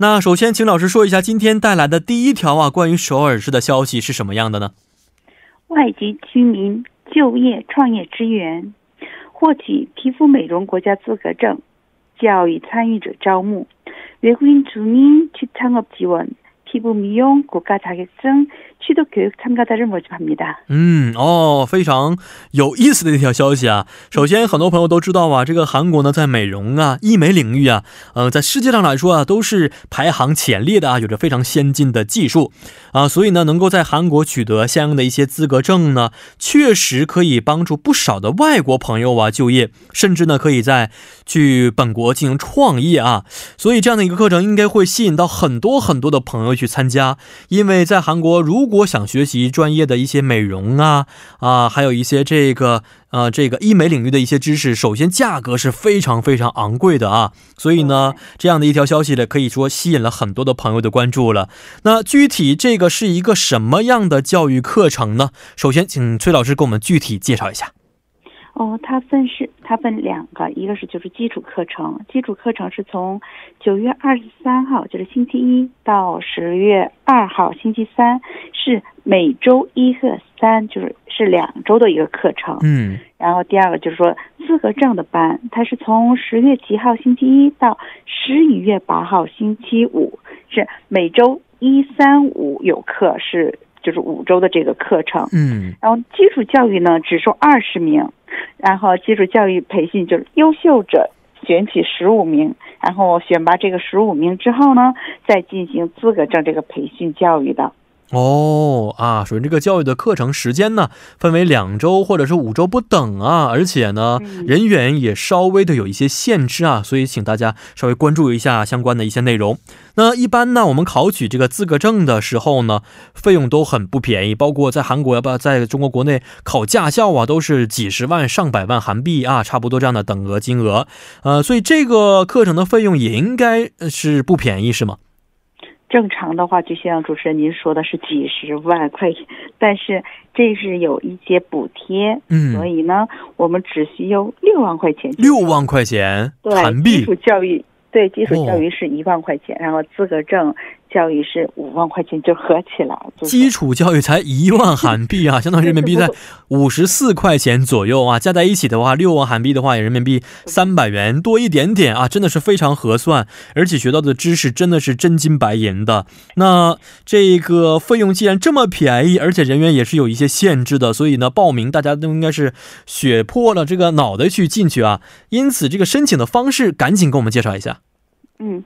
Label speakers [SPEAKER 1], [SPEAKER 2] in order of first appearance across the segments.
[SPEAKER 1] 那首先请老师说一下今天带来的第一条啊，关于首尔市的消息是什么样的呢？
[SPEAKER 2] 外籍居民就业创业支援，获取皮肤美容国家资格证。教育参与者招募，외국인주민취창업지원 피부미용국가자격증취득교육참가자를모집합니다
[SPEAKER 1] 嗯，哦，非常有意思的一条消息啊！首先，很多朋友都知道啊，这个韩国呢，在美容啊、医美领域啊，呃，在世界上来说啊，都是排行前列的啊，有着非常先进的技术啊，所以呢，能够在韩国取得相应的一些资格证呢，确实可以帮助不少的外国朋友啊就业，甚至呢，可以在去本国进行创业啊。所以这样的一个课程应该会吸引到很多很多的朋友 去参加，因为在韩国如果想学习专业的一些美容啊啊，还有一些这个呃这个医美领域的一些知识，首先价格是非常非常昂贵的啊，所以呢，这样的一条消息呢，可以说吸引了很多的朋友的关注了。那具体这个是一个什么样的教育课程呢？首先，请崔老师给我们具体介绍一下。
[SPEAKER 2] 哦，它分是它分两个，一个是就是基础课程，基础课程是从九月二十三号，就是星期一到十月二号星期三，是每周一和三，就是是两周的一个课程。
[SPEAKER 1] 嗯，
[SPEAKER 2] 然后第二个就是说资格证的班，它是从十月七号星期一到十一月八号星期五，是每周一三五有课是。就是五周的这个课程，
[SPEAKER 1] 嗯，
[SPEAKER 2] 然后基础教育呢只收二十名，然后基础教育培训就是优秀者选取十五名，然后选拔这个十五名之后呢，再进行资格证这个培训教育的。
[SPEAKER 1] 哦啊，属于这个教育的课程时间呢，分为两周或者是五周不等啊，而且呢，人员也稍微的有一些限制啊，所以请大家稍微关注一下相关的一些内容。那一般呢，我们考取这个资格证的时候呢，费用都很不便宜，包括在韩国要不要在中国国内考驾校啊，都是几十万上百万韩币啊，差不多这样的等额金额。呃，所以这个课程的费用也应该是不便宜，是吗？
[SPEAKER 2] 正常的话，就像主持人您说的是几十万块钱，但是这是有一些补贴，
[SPEAKER 1] 嗯，
[SPEAKER 2] 所以呢，我们只需要六万块钱。
[SPEAKER 1] 六万块钱，韩币。
[SPEAKER 2] 基础教育对基础教育是一万块钱，然后资格证。教育是五万块钱就合起来，
[SPEAKER 1] 基础教育才一万韩币啊，相当于人民币在五十四块钱左右啊，加在一起的话，六万韩币的话，也人民币三百元多一点点啊，真的是非常合算，而且学到的知识真的是真金白银的。那这个费用既然这么便宜，而且人员也是有一些限制的，所以呢，报名大家都应该是血破了这个脑袋去进去啊。因此，这个申请的方式，赶紧给我们介绍一下。
[SPEAKER 2] 嗯。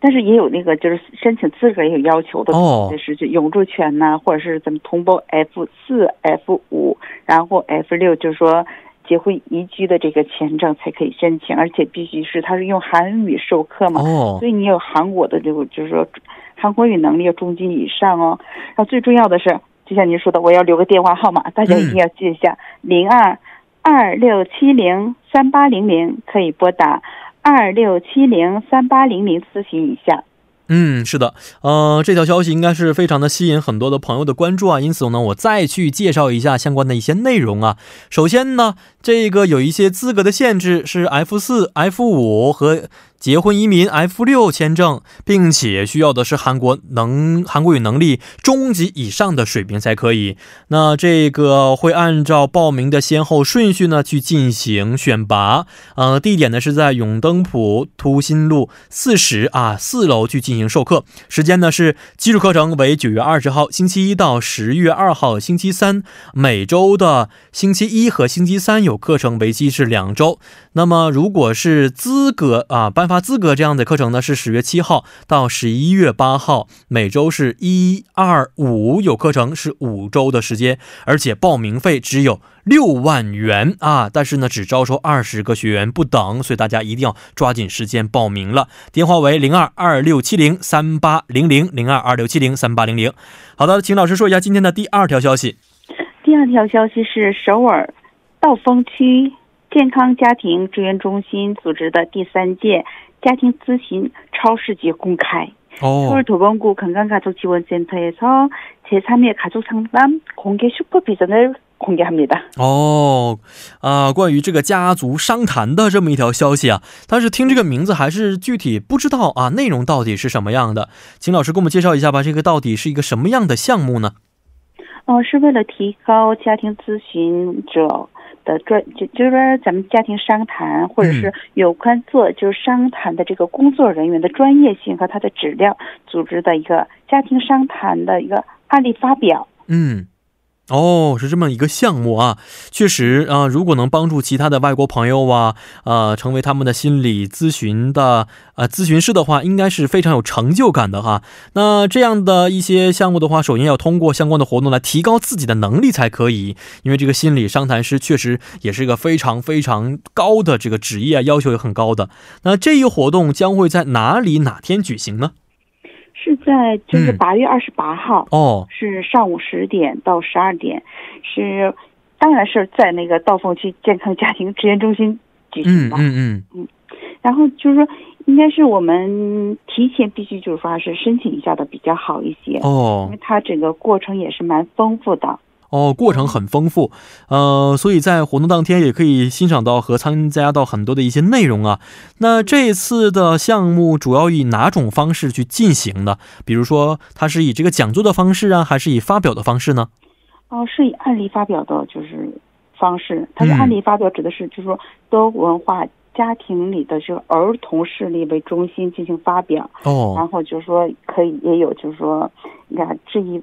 [SPEAKER 2] 但是也有那个，就是申请资格也有要求的，就是就永住权呐，或者是咱们同胞 F 四、F 五，然后 F 六，就是说结婚移居的这个签证才可以申请，而且必须是他是用韩语授课嘛，所以你有韩国的这个，就是说韩国语能力要中级以上哦。然后最重要的是，就像您说的，我要留个电话号码，大家一定要记一下：零二二六七零三八零零，可以拨打。二六七零三八零零咨询一下。
[SPEAKER 1] 嗯，是的，呃，这条消息应该是非常的吸引很多的朋友的关注啊，因此呢，我再去介绍一下相关的一些内容啊。首先呢，这个有一些资格的限制是 F 四、F 五和。结婚移民 F 六签证，并且需要的是韩国能韩国语能力中级以上的水平才可以。那这个会按照报名的先后顺序呢去进行选拔。呃，地点呢是在永登浦图新路四十啊四楼去进行授课。时间呢是基础课程为九月二十号星期一到十月二号星期三，每周的星期一和星期三有课程，为期是两周。那么如果是资格啊班。发资格这样的课程呢，是十月七号到十一月八号，每周是一二五有课程，是五周的时间，而且报名费只有六万元啊，但是呢，只招收二十个学员不等，所以大家一定要抓紧时间报名了。电话为零二二六七零三八零零零二二六七零三八零零。好的，请老师说一下今天的第二条消息。
[SPEAKER 2] 第二条消息是首尔道峰区。健康家庭支援中心组织的第三届家庭咨询超市节公开。
[SPEAKER 1] 哦。
[SPEAKER 2] 서울도봉구건강가족지원센터에서제3회가족상담공개슈퍼비전을공개합니다。
[SPEAKER 1] 哦，啊，关于这个家族商谈的这么一条消息啊，但是听这个名字还是具体不知道啊，内容到底是什么样的？请老师给我们介绍一下吧，这个到底是一个什么样的项目呢？
[SPEAKER 2] 哦，是为了提高家庭咨询者。 的专就就是说，咱们家庭商谈，或者是有关做就是商谈的这个工作人员的专业性和他的质量，组织的一个家庭商谈的一个案例发表。
[SPEAKER 1] 嗯。哦，是这么一个项目啊，确实啊，如果能帮助其他的外国朋友啊，呃，成为他们的心理咨询的呃咨询师的话，应该是非常有成就感的哈。那这样的一些项目的话，首先要通过相关的活动来提高自己的能力才可以，因为这个心理商谈师确实也是一个非常非常高的这个职业，要求也很高的。那这一活动将会在哪里哪天举行呢？
[SPEAKER 2] 是在就是八月二十八号
[SPEAKER 1] 哦，
[SPEAKER 2] 是上午十点到十二点，是当然是在那个道凤区健康家庭支援中心举行
[SPEAKER 1] 的。嗯嗯
[SPEAKER 2] 嗯，然后就是说，应该是我们提前必须就是说是申请一下的比较好一些
[SPEAKER 1] 哦，
[SPEAKER 2] 因为它整个过程也是蛮丰富的。
[SPEAKER 1] 哦，过程很丰富，呃，所以在活动当天也可以欣赏到和参加到很多的一些内容啊。那这次的项目主要以哪种方式去进行呢？比如说，它是以这个讲座的方式啊，还是以发表的方式呢？
[SPEAKER 2] 哦，是以案例发表的，就是方式。它的案例发表指的是，就是说多文化家庭里的这个儿童事例为中心进行发表。
[SPEAKER 1] 哦，
[SPEAKER 2] 然后就是说可以也有，就是说你看质疑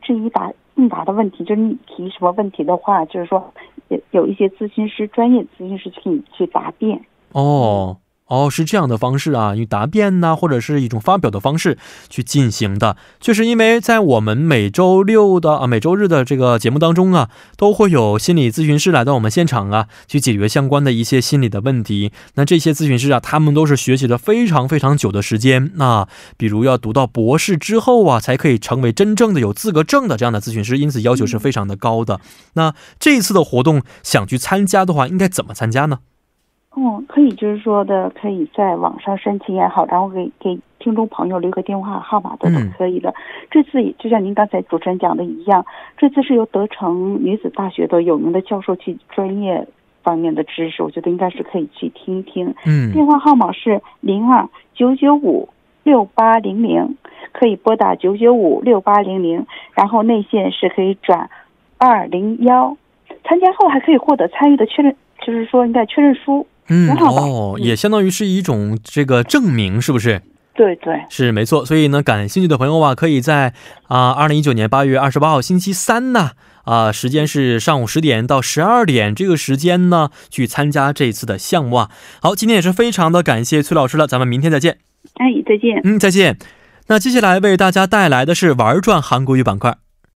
[SPEAKER 2] 质疑答。应答的问题，就是你提什么问题的话，就是说有有一些咨询师、专业咨询师可以去答辩。
[SPEAKER 1] 哦哦，是这样的方式啊，以答辩呢，或者是一种发表的方式去进行的。就是因为在我们每周六的啊每周日的这个节目当中啊，都会有心理咨询师来到我们现场啊，去解决相关的一些心理的问题。那这些咨询师啊，他们都是学习了非常非常久的时间。那比如要读到博士之后啊，才可以成为真正的有资格证的这样的咨询师，因此要求是非常的高的。那这一次的活动想去参加的话，应该怎么参加呢？
[SPEAKER 2] 哦，可以，就是说的，可以在网上申请也好，然后给给听众朋友留个电话号码的都可以的。这次也就像您刚才主持人讲的一样，这次是由德城女子大学的有名的教授去专业方面的知识，我觉得应该是可以去听一听。
[SPEAKER 1] 嗯，
[SPEAKER 2] 电话号码是零二九九五六八零零，可以拨打九九五六八零零，然后内线是可以转二零幺。参加后还可以获得参与的确认，就是说应该确认书。
[SPEAKER 1] 嗯哦，也相当于是一种这个证明，是不是？
[SPEAKER 2] 对对，
[SPEAKER 1] 是没错。所以呢，感兴趣的朋友啊，可以在啊，二零一九年八月二十八号星期三呢，啊，时间是上午十点到十二点这个时间呢，去参加这次的项目啊。好，今天也是非常的感谢崔老师了，咱们明天再见。
[SPEAKER 2] 哎，再见。
[SPEAKER 1] 嗯，再见。那接下来为大家带来的是玩转韩国语板块。